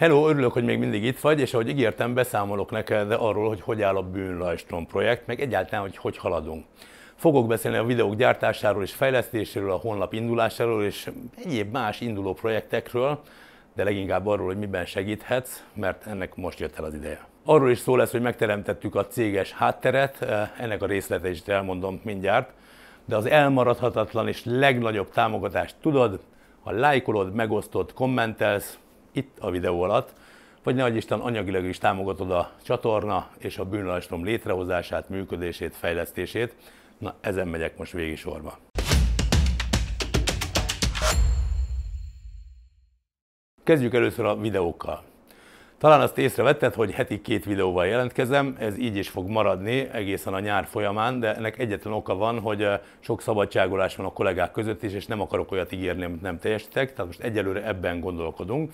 Hello, örülök, hogy még mindig itt vagy, és ahogy ígértem, beszámolok neked arról, hogy hogy áll a Bűnlajstrom projekt, meg egyáltalán, hogy hogy haladunk. Fogok beszélni a videók gyártásáról és fejlesztéséről, a honlap indulásáról és egyéb más induló projektekről, de leginkább arról, hogy miben segíthetsz, mert ennek most jött el az ideje. Arról is szó lesz, hogy megteremtettük a céges hátteret, ennek a részleteit is elmondom mindjárt, de az elmaradhatatlan és legnagyobb támogatást tudod, ha lájkolod, megosztod, kommentelsz, itt a videó alatt, vagy ne Isten anyagilag is támogatod a csatorna és a bűnlajstrom létrehozását, működését, fejlesztését. Na, ezen megyek most végig sorba. Kezdjük először a videókkal. Talán azt észrevetted, hogy heti két videóval jelentkezem, ez így is fog maradni egészen a nyár folyamán, de ennek egyetlen oka van, hogy sok szabadságolás van a kollégák között is, és nem akarok olyat ígérni, amit nem teljesítek, tehát most egyelőre ebben gondolkodunk.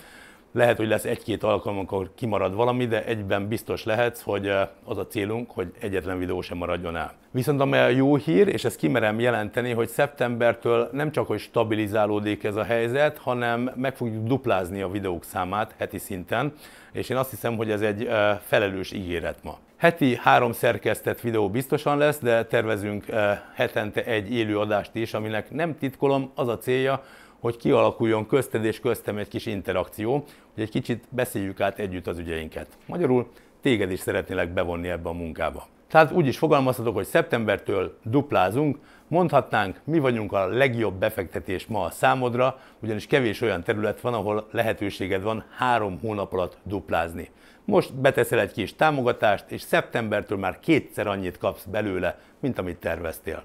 Lehet, hogy lesz egy-két alkalom, amikor kimarad valami, de egyben biztos lehetsz, hogy eh, az a célunk, hogy egyetlen videó sem maradjon el. Viszont ami a jó hír, és ezt kimerem jelenteni, hogy szeptembertől nem csak, hogy stabilizálódik ez a helyzet, hanem meg fogjuk duplázni a videók számát heti szinten, és én azt hiszem, hogy ez egy eh, felelős ígéret ma. Heti három szerkesztett videó biztosan lesz, de tervezünk eh, hetente egy élő adást is, aminek nem titkolom, az a célja, hogy kialakuljon közted és köztem egy kis interakció, hogy egy kicsit beszéljük át együtt az ügyeinket. Magyarul téged is szeretnélek bevonni ebbe a munkába. Tehát úgy is fogalmazhatok, hogy szeptembertől duplázunk, mondhatnánk, mi vagyunk a legjobb befektetés ma a számodra, ugyanis kevés olyan terület van, ahol lehetőséged van három hónap alatt duplázni. Most beteszel egy kis támogatást, és szeptembertől már kétszer annyit kapsz belőle, mint amit terveztél.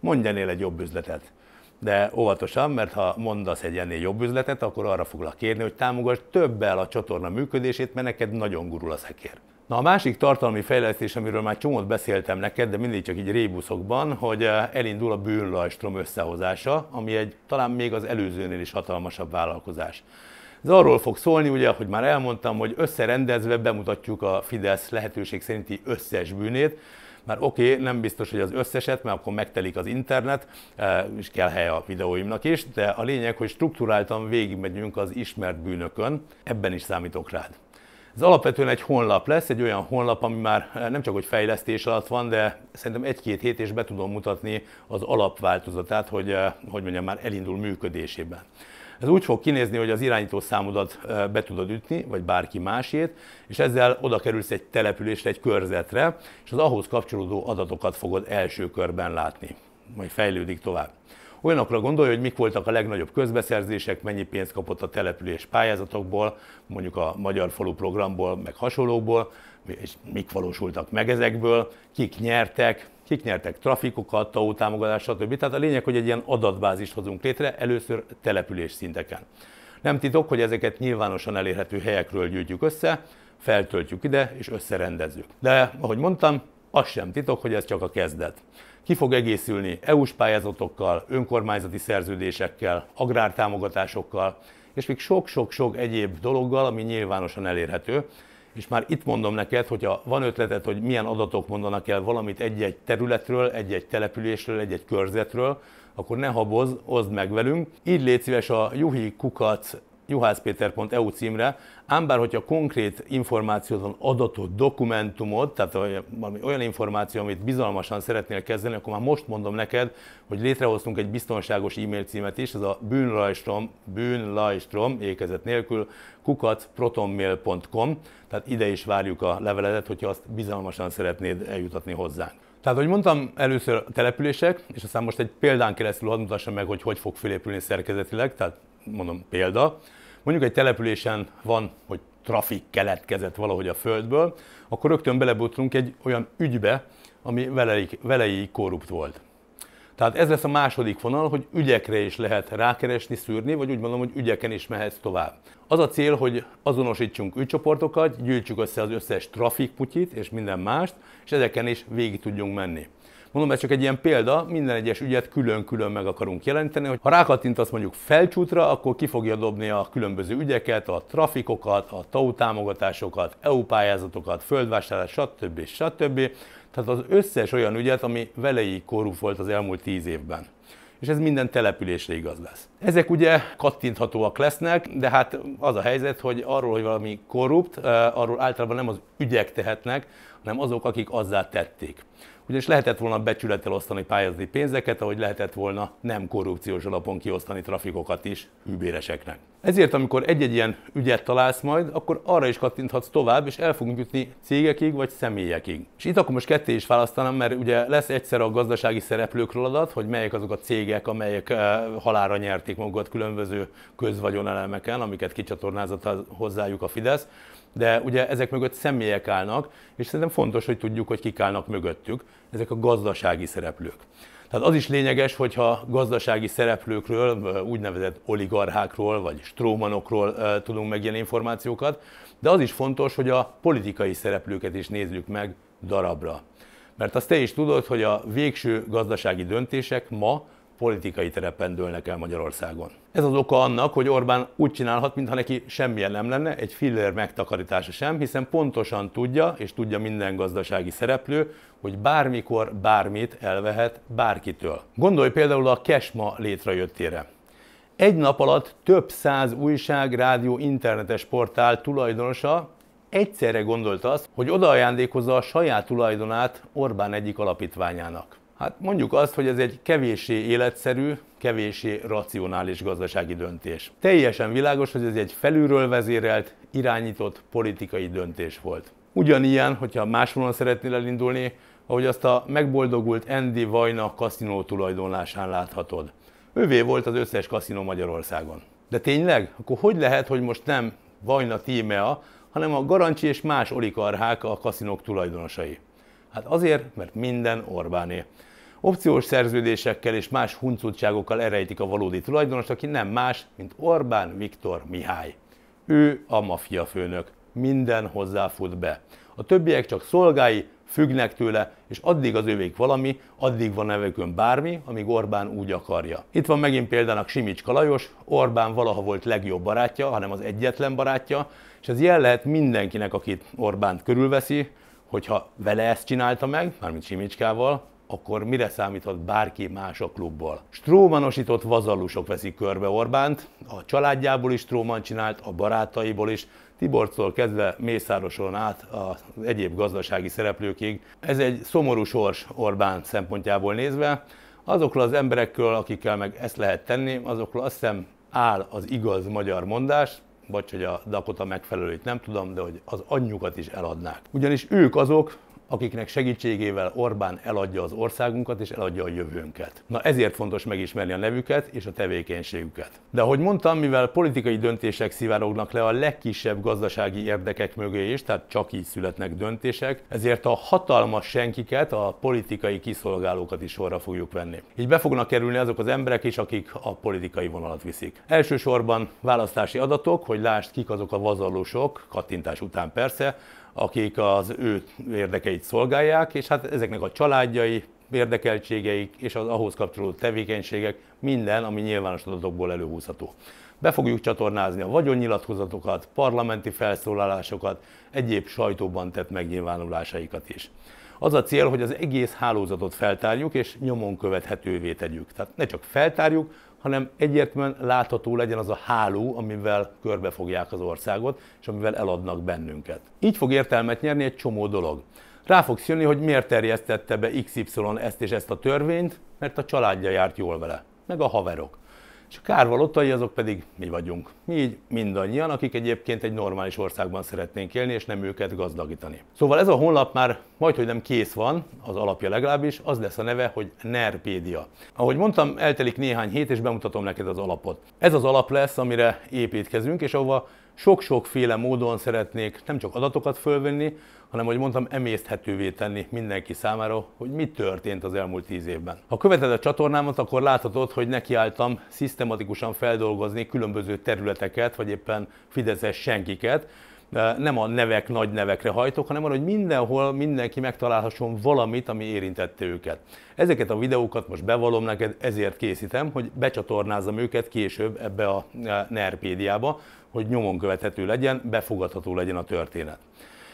Mondj ennél egy jobb üzletet de óvatosan, mert ha mondasz egy ennél jobb üzletet, akkor arra foglak kérni, hogy támogass többel a csatorna működését, mert neked nagyon gurul a szekér. Na a másik tartalmi fejlesztés, amiről már csomót beszéltem neked, de mindig csak így rébuszokban, hogy eh, elindul a bűnlajstrom összehozása, ami egy talán még az előzőnél is hatalmasabb vállalkozás. Ez arról fog szólni, ugye, hogy már elmondtam, hogy összerendezve bemutatjuk a Fidesz lehetőség szerinti összes bűnét, már oké, okay, nem biztos, hogy az összeset, mert akkor megtelik az internet, e, és kell hely a videóimnak is, de a lényeg, hogy strukturáltan végigmegyünk az ismert bűnökön, ebben is számítok rád. Ez alapvetően egy honlap lesz, egy olyan honlap, ami már nem csak hogy fejlesztés alatt van, de szerintem egy-két hét és be tudom mutatni az alapváltozatát, hogy, e, hogy mondjam, már elindul működésében. Ez úgy fog kinézni, hogy az irányító számodat be tudod ütni, vagy bárki másét, és ezzel oda kerülsz egy településre, egy körzetre, és az ahhoz kapcsolódó adatokat fogod első körben látni, majd fejlődik tovább. Olyanokra gondolj, hogy mik voltak a legnagyobb közbeszerzések, mennyi pénzt kapott a település pályázatokból, mondjuk a Magyar Falu programból, meg hasonlókból, és mik valósultak meg ezekből, kik nyertek, kik nyertek trafikokat, TAO támogatást, stb. Tehát a lényeg, hogy egy ilyen adatbázist hozunk létre, először település szinteken. Nem titok, hogy ezeket nyilvánosan elérhető helyekről gyűjtjük össze, feltöltjük ide és összerendezzük. De, ahogy mondtam, az sem titok, hogy ez csak a kezdet. Ki fog egészülni EU-s pályázatokkal, önkormányzati szerződésekkel, agrártámogatásokkal, és még sok-sok-sok egyéb dologgal, ami nyilvánosan elérhető, és már itt mondom neked, hogyha van ötleted, hogy milyen adatok mondanak el valamit egy-egy területről, egy-egy településről, egy-egy körzetről, akkor ne haboz, oszd meg velünk. Így légy szíves a juhi kukac juhászpéter.eu címre, ám bár hogyha konkrét információt adatot, dokumentumot, tehát olyan információ, amit bizalmasan szeretnél kezdeni, akkor már most mondom neked, hogy létrehoztunk egy biztonságos e-mail címet is, ez a bűnlajstrom, bűnlajstrom, ékezet nélkül, kukacprotonmail.com, tehát ide is várjuk a leveledet, hogyha azt bizalmasan szeretnéd eljutatni hozzánk. Tehát, hogy mondtam, először a települések, és aztán most egy példán keresztül hadd mutassam meg, hogy hogy fog fölépülni szerkezetileg, tehát mondom példa mondjuk egy településen van, hogy trafik keletkezett valahogy a földből, akkor rögtön belebutrunk egy olyan ügybe, ami velei, velei korrupt volt. Tehát ez lesz a második vonal, hogy ügyekre is lehet rákeresni, szűrni, vagy úgy mondom, hogy ügyeken is mehetsz tovább. Az a cél, hogy azonosítsunk ügycsoportokat, gyűjtsük össze az összes trafikputyit és minden mást, és ezeken is végig tudjunk menni. Mondom, ez csak egy ilyen példa, minden egyes ügyet külön-külön meg akarunk jelenteni, hogy ha rákattintasz mondjuk felcsútra, akkor ki fogja dobni a különböző ügyeket, a trafikokat, a TAU támogatásokat, EU pályázatokat, földvásárlás, stb. stb. Tehát az összes olyan ügyet, ami velei korú volt az elmúlt tíz évben. És ez minden településre igaz lesz. Ezek ugye kattinthatóak lesznek, de hát az a helyzet, hogy arról, hogy valami korrupt, arról általában nem az ügyek tehetnek, hanem azok, akik azzá tették ugyanis lehetett volna becsülettel osztani pályázati pénzeket, ahogy lehetett volna nem korrupciós alapon kiosztani trafikokat is hűbéreseknek. Ezért, amikor egy-egy ilyen ügyet találsz majd, akkor arra is kattinthatsz tovább, és el fogunk jutni cégekig vagy személyekig. És itt akkor most ketté is választanám, mert ugye lesz egyszer a gazdasági szereplőkről adat, hogy melyek azok a cégek, amelyek eh, halára nyerték magukat különböző közvagyonelemeken, amiket kicsatornázott hozzájuk a Fidesz, de ugye ezek mögött személyek állnak, és szerintem fontos, hogy tudjuk, hogy kik állnak mögöttük, ezek a gazdasági szereplők. Tehát az is lényeges, hogyha gazdasági szereplőkről, úgynevezett oligarchákról vagy strómanokról tudunk meg ilyen információkat, de az is fontos, hogy a politikai szereplőket is nézzük meg darabra. Mert azt te is tudod, hogy a végső gazdasági döntések ma politikai terepen dőlnek el Magyarországon. Ez az oka annak, hogy Orbán úgy csinálhat, mintha neki semmilyen nem lenne, egy filler megtakarítása sem, hiszen pontosan tudja, és tudja minden gazdasági szereplő, hogy bármikor bármit elvehet bárkitől. Gondolj például a Kesma létrejöttére. Egy nap alatt több száz újság, rádió, internetes portál tulajdonosa egyszerre gondolta azt, hogy odaajándékozza a saját tulajdonát Orbán egyik alapítványának. Hát mondjuk azt, hogy ez egy kevéssé életszerű, kevéssé racionális gazdasági döntés. Teljesen világos, hogy ez egy felülről vezérelt, irányított politikai döntés volt. Ugyanilyen, hogyha máshonnan szeretnél elindulni, ahogy azt a megboldogult Andy Vajna kaszinó tulajdonlásán láthatod. Ővé volt az összes kaszinó Magyarországon. De tényleg? Akkor hogy lehet, hogy most nem Vajna Tímea, hanem a Garancsi és más oligarchák a kaszinók tulajdonosai? Hát azért, mert minden Orbáné opciós szerződésekkel és más huncutságokkal erejtik a valódi tulajdonost, aki nem más, mint Orbán Viktor Mihály. Ő a maffia főnök, minden hozzáfut be. A többiek csak szolgái, függnek tőle, és addig az övék valami, addig van nevekön bármi, amíg Orbán úgy akarja. Itt van megint példának Simics Kalajos, Orbán valaha volt legjobb barátja, hanem az egyetlen barátja, és ez jel lehet mindenkinek, akit Orbánt körülveszi, hogyha vele ezt csinálta meg, mármint Simicskával, akkor mire számíthat bárki más a klubból? Strómanosított vazallusok veszik körbe Orbánt, a családjából is Stróman csinált, a barátaiból is, Tiborctól kezdve Mészároson át az egyéb gazdasági szereplőkig. Ez egy szomorú sors Orbán szempontjából nézve. Azokról az emberekről, akikkel meg ezt lehet tenni, azokról azt hiszem áll az igaz magyar mondás, vagy hogy a Dakota megfelelőit nem tudom, de hogy az anyjukat is eladnák. Ugyanis ők azok, akiknek segítségével Orbán eladja az országunkat és eladja a jövőnket. Na ezért fontos megismerni a nevüket és a tevékenységüket. De ahogy mondtam, mivel politikai döntések szivárognak le a legkisebb gazdasági érdekek mögé is, tehát csak így születnek döntések, ezért a hatalmas senkiket, a politikai kiszolgálókat is sorra fogjuk venni. Így be fognak kerülni azok az emberek is, akik a politikai vonalat viszik. Elsősorban választási adatok, hogy lásd kik azok a vazalósok, kattintás után persze, akik az ő érdekeit szolgálják, és hát ezeknek a családjai, érdekeltségeik és az ahhoz kapcsolódó tevékenységek, minden, ami nyilvános adatokból előhúzható. Be fogjuk csatornázni a vagyonnyilatkozatokat, parlamenti felszólalásokat, egyéb sajtóban tett megnyilvánulásaikat is. Az a cél, hogy az egész hálózatot feltárjuk és nyomon követhetővé tegyük. Tehát ne csak feltárjuk, hanem egyértelműen látható legyen az a háló, amivel körbefogják az országot, és amivel eladnak bennünket. Így fog értelmet nyerni egy csomó dolog. Rá fogsz jönni, hogy miért terjesztette be XY ezt és ezt a törvényt, mert a családja járt jól vele, meg a haverok és a kárvalottai azok pedig mi vagyunk. Mi így mindannyian, akik egyébként egy normális országban szeretnénk élni, és nem őket gazdagítani. Szóval ez a honlap már majd, hogy nem kész van, az alapja legalábbis, az lesz a neve, hogy Nerpédia. Ahogy mondtam, eltelik néhány hét, és bemutatom neked az alapot. Ez az alap lesz, amire építkezünk, és ahova sok-sokféle módon szeretnék nem csak adatokat fölvenni, hanem, hogy mondtam, emészthetővé tenni mindenki számára, hogy mi történt az elmúlt tíz évben. Ha követed a csatornámat, akkor láthatod, hogy nekiálltam szisztematikusan feldolgozni különböző területeket, vagy éppen fideszes senkiket, nem a nevek nagy nevekre hajtok, hanem arra, hogy mindenhol mindenki megtalálhasson valamit, ami érintette őket. Ezeket a videókat most bevallom neked, ezért készítem, hogy becsatornázzam őket később ebbe a Nerpédiába, hogy nyomon követhető legyen, befogadható legyen a történet.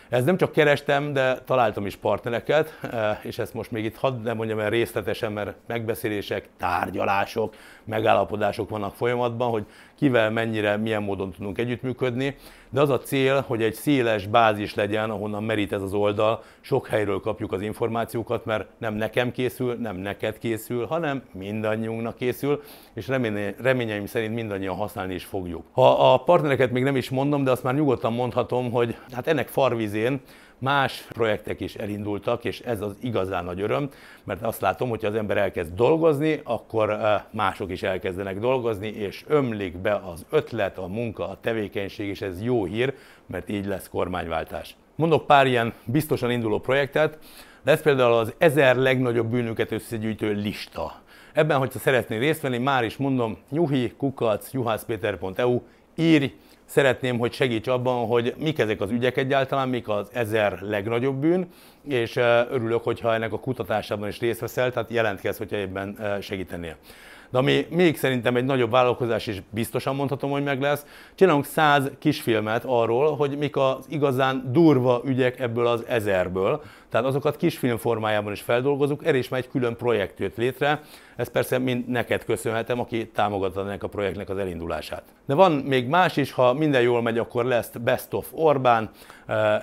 Ez nem csak kerestem, de találtam is partnereket, eh, és ezt most még itt hadd nem mondjam el részletesen, mert megbeszélések, tárgyalások, megállapodások vannak folyamatban, hogy kivel mennyire, milyen módon tudunk együttműködni, de az a cél, hogy egy széles bázis legyen, ahonnan merít ez az oldal, sok helyről kapjuk az információkat, mert nem nekem készül, nem neked készül, hanem mindannyiunknak készül, és reményeim szerint mindannyian használni is fogjuk. Ha a partnereket még nem is mondom, de azt már nyugodtan mondhatom, hogy hát ennek farvizén más projektek is elindultak, és ez az igazán nagy öröm, mert azt látom, hogy az ember elkezd dolgozni, akkor mások is elkezdenek dolgozni, és ömlik be az ötlet, a munka, a tevékenység, és ez jó hír, mert így lesz kormányváltás. Mondok pár ilyen biztosan induló projektet, lesz például az ezer legnagyobb bűnöket összegyűjtő lista. Ebben, hogyha szeretnél részt venni, már is mondom, nyuhi, kukac, juhászpéter.eu, írj, szeretném, hogy segíts abban, hogy mik ezek az ügyek egyáltalán, mik az ezer legnagyobb bűn, és örülök, hogyha ennek a kutatásában is részt veszel, tehát jelentkezz, hogyha ebben segítenél. De ami még szerintem egy nagyobb vállalkozás is biztosan mondhatom, hogy meg lesz, csinálunk száz kisfilmet arról, hogy mik az igazán durva ügyek ebből az ezerből, tehát azokat kisfilm formájában is feldolgozunk, erre is már egy külön projekt jött létre, ez persze mind neked köszönhetem, aki támogatta ennek a projektnek az elindulását. De van még más is, ha minden jól megy, akkor lesz Best of Orbán.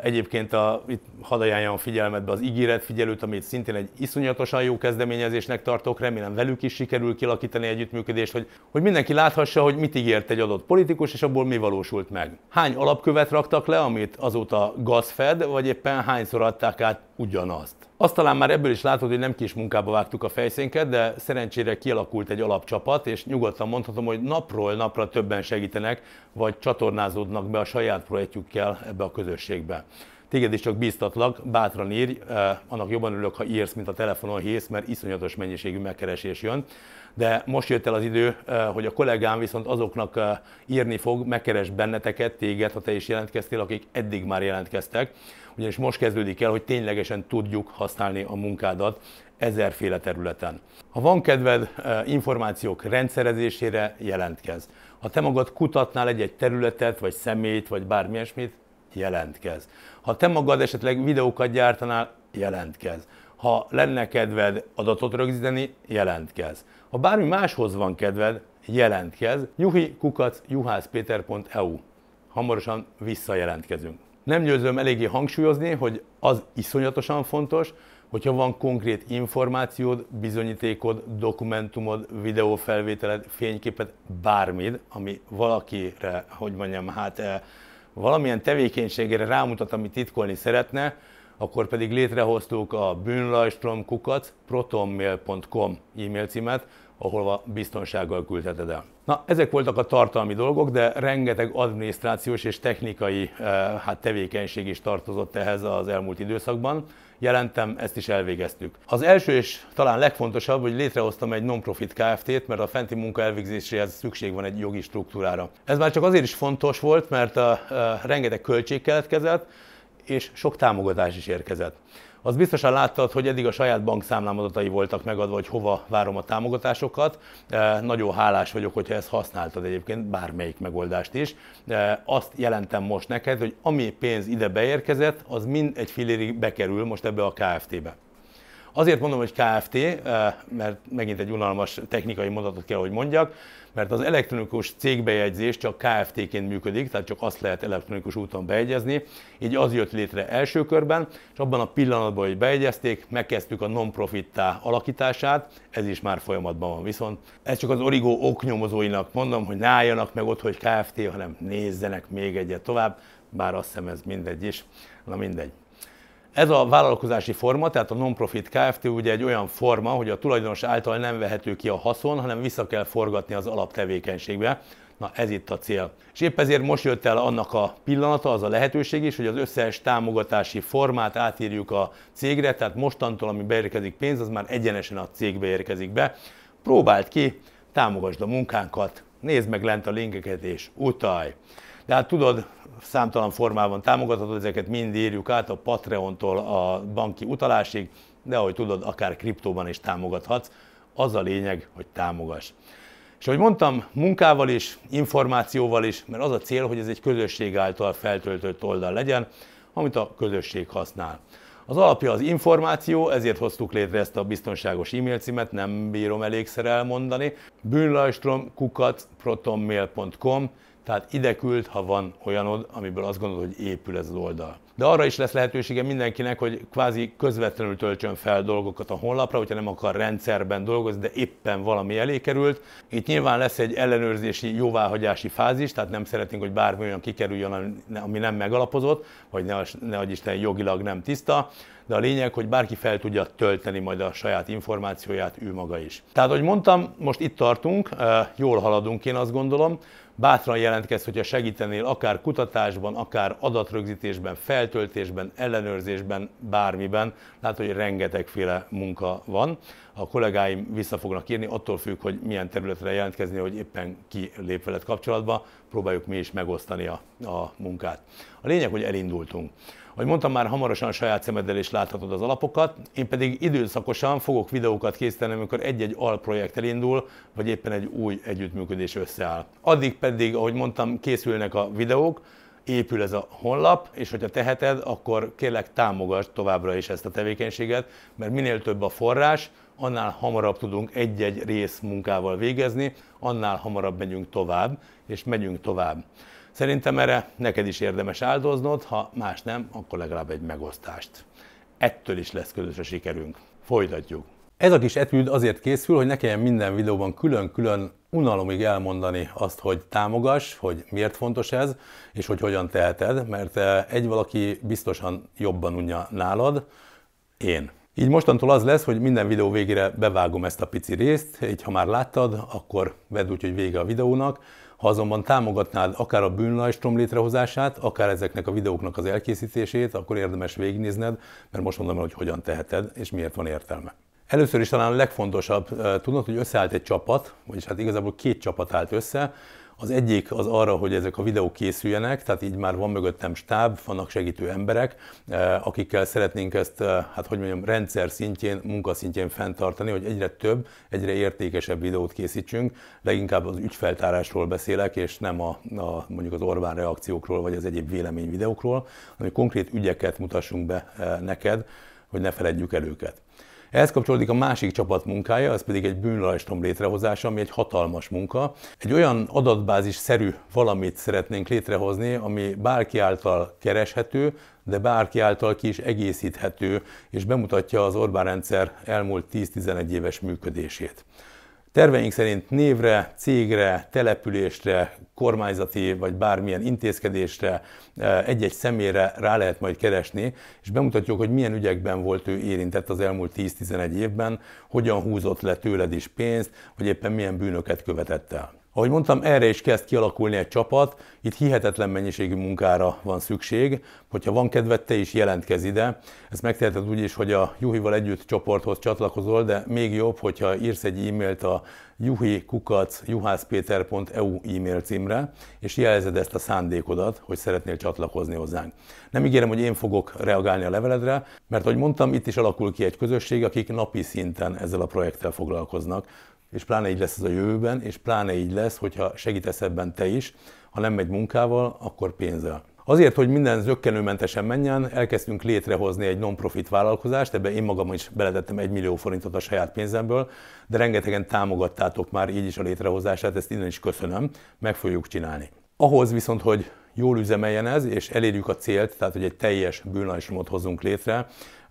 Egyébként a, itt hadd ajánljam figyelmetbe az ígéretfigyelőt, amit szintén egy iszonyatosan jó kezdeményezésnek tartok, remélem velük is sikerül kilakítani együttműködést, hogy, hogy mindenki láthassa, hogy mit ígért egy adott politikus, és abból mi valósult meg. Hány alapkövet raktak le, amit azóta gazfed, vagy éppen hányszor adták át ugyanazt. Azt talán már ebből is látod, hogy nem kis munkába vágtuk a fejszénket, de szerencsére kialakult egy alapcsapat, és nyugodtan mondhatom, hogy napról napra többen segítenek, vagy csatornázódnak be a saját projektjükkel ebbe a közösségbe. Téged is csak bíztatlak, bátran írj, eh, annak jobban örülök, ha írsz, mint a telefonon hész, mert iszonyatos mennyiségű megkeresés jön. De most jött el az idő, eh, hogy a kollégám viszont azoknak eh, írni fog, megkeres benneteket, téged, ha te is jelentkeztél, akik eddig már jelentkeztek ugyanis most kezdődik el, hogy ténylegesen tudjuk használni a munkádat ezerféle területen. Ha van kedved eh, információk rendszerezésére, jelentkez. Ha te magad kutatnál egy-egy területet, vagy személyt, vagy bármi ilyesmit, jelentkez. Ha te magad esetleg videókat gyártanál, jelentkez. Ha lenne kedved adatot rögzíteni, jelentkez. Ha bármi máshoz van kedved, jelentkez. Nyuhi kukac juhászpéter.eu. Hamarosan visszajelentkezünk. Nem győzöm eléggé hangsúlyozni, hogy az iszonyatosan fontos, hogyha van konkrét információd, bizonyítékod, dokumentumod, videófelvételed, fényképet, bármid, ami valakire, hogy mondjam, hát eh, valamilyen tevékenységére rámutat, amit titkolni szeretne, akkor pedig létrehoztuk a bűnlajstromkukat protonmail.com e-mail címet, ahol biztonsággal küldheted el. Na, ezek voltak a tartalmi dolgok, de rengeteg adminisztrációs és technikai eh, hát, tevékenység is tartozott ehhez az elmúlt időszakban. Jelentem, ezt is elvégeztük. Az első és talán legfontosabb, hogy létrehoztam egy non-profit Kft-t, mert a fenti munka elvégzéséhez szükség van egy jogi struktúrára. Ez már csak azért is fontos volt, mert a, a, rengeteg költség keletkezett, és sok támogatás is érkezett. Az biztosan láttad, hogy eddig a saját bankszámlám adatai voltak megadva, hogy hova várom a támogatásokat. Nagyon hálás vagyok, hogyha ezt használtad egyébként, bármelyik megoldást is. Azt jelentem most neked, hogy ami pénz ide beérkezett, az mind egy filérig bekerül most ebbe a KFT-be. Azért mondom, hogy KFT, mert megint egy unalmas technikai mondatot kell, hogy mondjak, mert az elektronikus cégbejegyzés csak KFT-ként működik, tehát csak azt lehet elektronikus úton bejegyezni. Így az jött létre első körben, és abban a pillanatban, hogy bejegyezték, megkezdtük a non-profittá alakítását, ez is már folyamatban van viszont. Ez csak az Origo oknyomozóinak mondom, hogy ne álljanak meg ott, hogy KFT, hanem nézzenek még egyet tovább, bár azt hiszem ez mindegy is. Na mindegy. Ez a vállalkozási forma, tehát a non-profit Kft. ugye egy olyan forma, hogy a tulajdonos által nem vehető ki a haszon, hanem vissza kell forgatni az alaptevékenységbe. Na ez itt a cél. És épp ezért most jött el annak a pillanata, az a lehetőség is, hogy az összes támogatási formát átírjuk a cégre, tehát mostantól, ami beérkezik pénz, az már egyenesen a cégbe érkezik be. Próbáld ki, támogasd a munkánkat, nézd meg lent a linkeket és utalj. De hát tudod, számtalan formában támogathatod, ezeket mind írjuk át a Patreontól a banki utalásig, de ahogy tudod, akár kriptóban is támogathatsz. Az a lényeg, hogy támogass. És ahogy mondtam, munkával is, információval is, mert az a cél, hogy ez egy közösség által feltöltött oldal legyen, amit a közösség használ. Az alapja az információ, ezért hoztuk létre ezt a biztonságos e-mail címet, nem bírom elégszer elmondani. bűnlajstrom kukat protonmail.com tehát ide küld, ha van olyanod, amiből azt gondolod, hogy épül ez az oldal. De arra is lesz lehetősége mindenkinek, hogy kvázi közvetlenül töltsön fel dolgokat a honlapra, hogyha nem akar rendszerben dolgozni, de éppen valami elé került. Itt nyilván lesz egy ellenőrzési, jóváhagyási fázis, tehát nem szeretnénk, hogy bármi olyan kikerüljön, ami nem megalapozott, vagy ne, ne Isten jogilag nem tiszta de a lényeg, hogy bárki fel tudja tölteni majd a saját információját ő maga is. Tehát, ahogy mondtam, most itt tartunk, jól haladunk én azt gondolom, bátran jelentkezz, hogyha segítenél akár kutatásban, akár adatrögzítésben, feltöltésben, ellenőrzésben, bármiben. Látod, hogy rengetegféle munka van. A kollégáim vissza fognak írni, attól függ, hogy milyen területre jelentkezni, hogy éppen ki lép veled kapcsolatba, próbáljuk mi is megosztani a, a munkát. A lényeg, hogy elindultunk. Ahogy mondtam már, hamarosan saját szemeddel is láthatod az alapokat, én pedig időszakosan fogok videókat készíteni, amikor egy-egy alprojekt elindul, vagy éppen egy új együttműködés összeáll. Addig pedig, ahogy mondtam, készülnek a videók, épül ez a honlap, és hogyha teheted, akkor kérlek támogass továbbra is ezt a tevékenységet, mert minél több a forrás, annál hamarabb tudunk egy-egy rész munkával végezni, annál hamarabb megyünk tovább, és megyünk tovább. Szerintem erre neked is érdemes áldoznod, ha más nem, akkor legalább egy megosztást. Ettől is lesz közös a sikerünk. Folytatjuk. Ez a kis etűd azért készül, hogy ne kelljen minden videóban külön-külön unalomig elmondani azt, hogy támogass, hogy miért fontos ez, és hogy hogyan teheted, mert eh, egy valaki biztosan jobban unja nálad, én. Így mostantól az lesz, hogy minden videó végére bevágom ezt a pici részt, így ha már láttad, akkor vedd úgy, hogy vége a videónak, ha azonban támogatnád akár a bűnlajstrom létrehozását, akár ezeknek a videóknak az elkészítését, akkor érdemes végignézned, mert most mondom el, hogy hogyan teheted, és miért van értelme. Először is talán a legfontosabb, tudod, hogy összeállt egy csapat, vagyis hát igazából két csapat állt össze, az egyik az arra, hogy ezek a videók készüljenek, tehát így már van mögöttem stáb, vannak segítő emberek, eh, akikkel szeretnénk ezt, eh, hát hogy mondjam, rendszer szintjén, munkaszintjén fenntartani, hogy egyre több, egyre értékesebb videót készítsünk. Leginkább az ügyfeltárásról beszélek, és nem a, a mondjuk az Orbán reakciókról, vagy az egyéb vélemény videókról, hanem konkrét ügyeket mutassunk be eh, neked, hogy ne feledjük el őket. Ehhez kapcsolódik a másik csapat munkája, ez pedig egy bűnrajstrom létrehozása, ami egy hatalmas munka. Egy olyan adatbázis-szerű valamit szeretnénk létrehozni, ami bárki által kereshető, de bárki által ki is egészíthető, és bemutatja az Orbán rendszer elmúlt 10-11 éves működését. Terveink szerint névre, cégre, településre, kormányzati vagy bármilyen intézkedésre, e, egy-egy személyre rá lehet majd keresni, és bemutatjuk, hogy milyen ügyekben volt ő érintett az elmúlt 10-11 évben, hogyan húzott le tőled is pénzt, vagy éppen milyen bűnöket követett el. Ahogy mondtam, erre is kezd kialakulni egy csapat, itt hihetetlen mennyiségű munkára van szükség, hogyha van kedved, te is jelentkezz ide. Ezt megteheted úgy is, hogy a Juhival együtt csoporthoz csatlakozol, de még jobb, hogyha írsz egy e-mailt a juhi.juhászpéter.eu e-mail címre, és jelzed ezt a szándékodat, hogy szeretnél csatlakozni hozzánk. Nem ígérem, hogy én fogok reagálni a leveledre, mert ahogy mondtam, itt is alakul ki egy közösség, akik napi szinten ezzel a projekttel foglalkoznak és pláne így lesz ez a jövőben, és pláne így lesz, hogyha segítesz ebben te is, ha nem megy munkával, akkor pénzzel. Azért, hogy minden zöggenőmentesen menjen, elkezdtünk létrehozni egy non-profit vállalkozást, ebbe én magam is beletettem egy millió forintot a saját pénzemből, de rengetegen támogattátok már így is a létrehozását, ezt innen is köszönöm, meg fogjuk csinálni. Ahhoz viszont, hogy jól üzemeljen ez, és elérjük a célt, tehát hogy egy teljes bűnlajstromot hozzunk létre,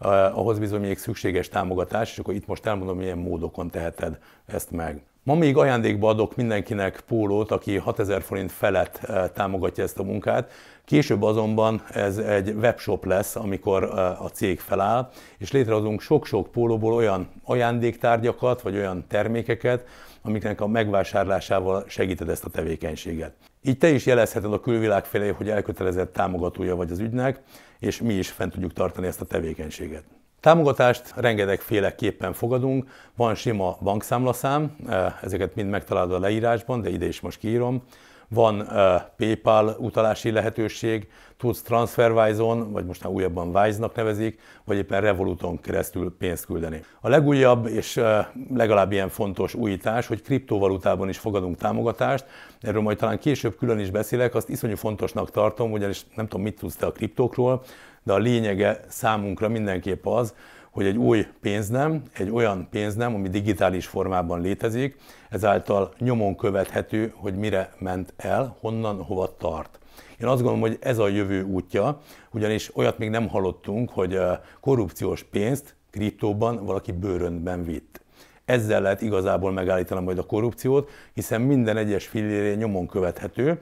ahhoz bizony még szükséges támogatás, és akkor itt most elmondom, milyen módokon teheted ezt meg. Ma még ajándékba adok mindenkinek pólót, aki 6000 forint felett eh, támogatja ezt a munkát. Később azonban ez egy webshop lesz, amikor eh, a cég feláll, és létrehozunk sok-sok pólóból olyan ajándéktárgyakat, vagy olyan termékeket, amiknek a megvásárlásával segíted ezt a tevékenységet. Így te is jelezheted a külvilág felé, hogy elkötelezett támogatója vagy az ügynek, és mi is fent tudjuk tartani ezt a tevékenységet. Támogatást rengetegféleképpen fogadunk, van sima bankszámlaszám, eh, ezeket mind megtalálod a leírásban, de ide is most kiírom van uh, PayPal utalási lehetőség, tudsz TransferWise-on, vagy most már újabban Wise-nak nevezik, vagy éppen Revoluton keresztül pénzt küldeni. A legújabb és uh, legalább ilyen fontos újítás, hogy kriptovalutában is fogadunk támogatást, erről majd talán később külön is beszélek, azt iszonyú fontosnak tartom, ugyanis nem tudom, mit tudsz te a kriptókról, de a lényege számunkra mindenképp az, hogy egy új pénznem, egy olyan pénznem, ami digitális formában létezik, ezáltal nyomon követhető, hogy mire ment el, honnan, hova tart. Én azt gondolom, hogy ez a jövő útja, ugyanis olyat még nem hallottunk, hogy korrupciós pénzt kriptóban valaki bőrönben vitt. Ezzel lehet igazából megállítani majd a korrupciót, hiszen minden egyes filléré nyomon követhető.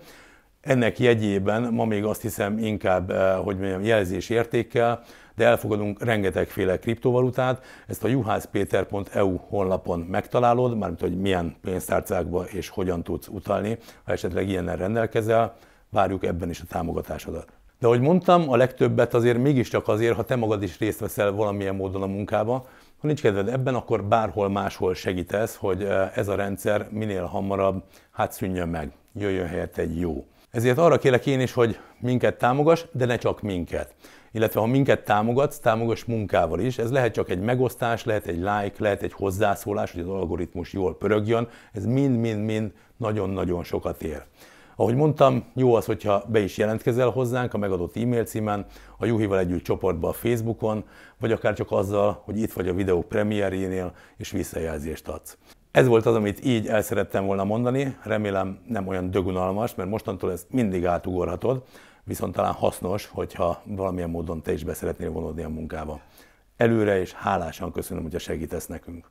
Ennek jegyében ma még azt hiszem inkább, hogy mondjam, jelzés értékkel, de elfogadunk rengetegféle kriptovalutát. Ezt a juhászpéter.eu honlapon megtalálod, mármint hogy milyen pénztárcákba és hogyan tudsz utalni, ha esetleg ilyennel rendelkezel, várjuk ebben is a támogatásodat. De ahogy mondtam, a legtöbbet azért mégiscsak azért, ha te magad is részt veszel valamilyen módon a munkába, ha nincs kedved ebben, akkor bárhol máshol segítesz, hogy eh, ez a rendszer minél hamarabb hát szűnjön meg, jöjjön helyett egy jó. Ezért arra kérek én is, hogy minket támogass, de ne csak minket. Illetve ha minket támogatsz, támogass munkával is. Ez lehet csak egy megosztás, lehet egy like, lehet egy hozzászólás, hogy az algoritmus jól pörögjön. Ez mind-mind-mind nagyon-nagyon sokat ér. Ahogy mondtam, jó az, hogyha be is jelentkezel hozzánk a megadott e-mail címen, a Juhival együtt csoportba a Facebookon, vagy akár csak azzal, hogy itt vagy a videó premierjénél, és visszajelzést adsz. Ez volt az, amit így el szerettem volna mondani, remélem nem olyan dögunalmas, mert mostantól ezt mindig átugorhatod, viszont talán hasznos, hogyha valamilyen módon te is be szeretnél vonódni a munkába. Előre és hálásan köszönöm, hogy segítesz nekünk.